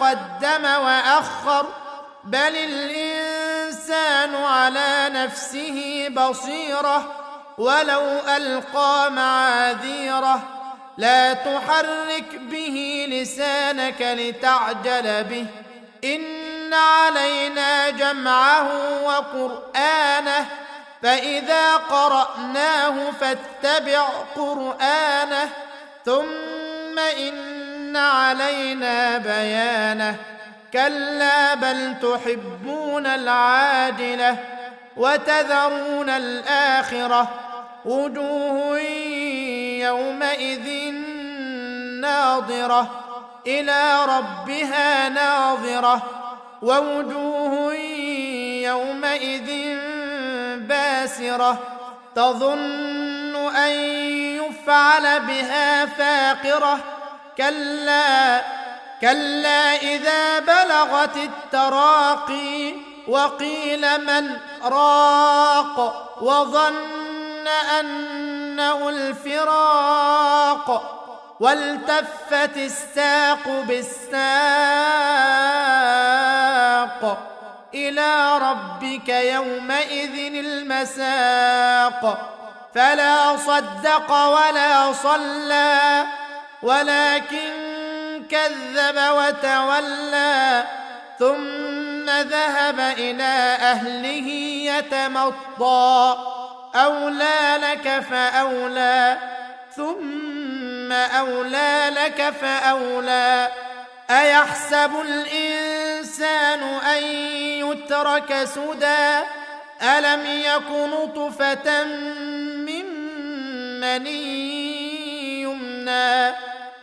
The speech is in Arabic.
قدم وأخر بل الإنسان على نفسه بصيرة ولو ألقى معاذيره. لا تحرك به لسانك لتعجل به. إن علينا جمعه وقرآنه فإذا قرأناه فاتبع قرآنه. ثم إن علينا بيانه. كلا بل تحبون العاجلة وتذرون الآخرة. وجوه يومئذ ناظرة. إلى ربها ناظرة. ووجوه يومئذ باسرة. تظن أن يفعل بها فاقرة. كلا كلا إذا بلغت التراقي وقيل من راق وظن أنه الفراق والتفت الساق بالساق إلى ربك يومئذ المساق فلا صدق ولا صلى ولكن كذب وتولى ثم ذهب إلى أهله يتمطى. أولى لك فأولى ثم أولى لك فأولى. أيحسب الإنسان أن يترك سدى؟ ألم يك نطفة من مني؟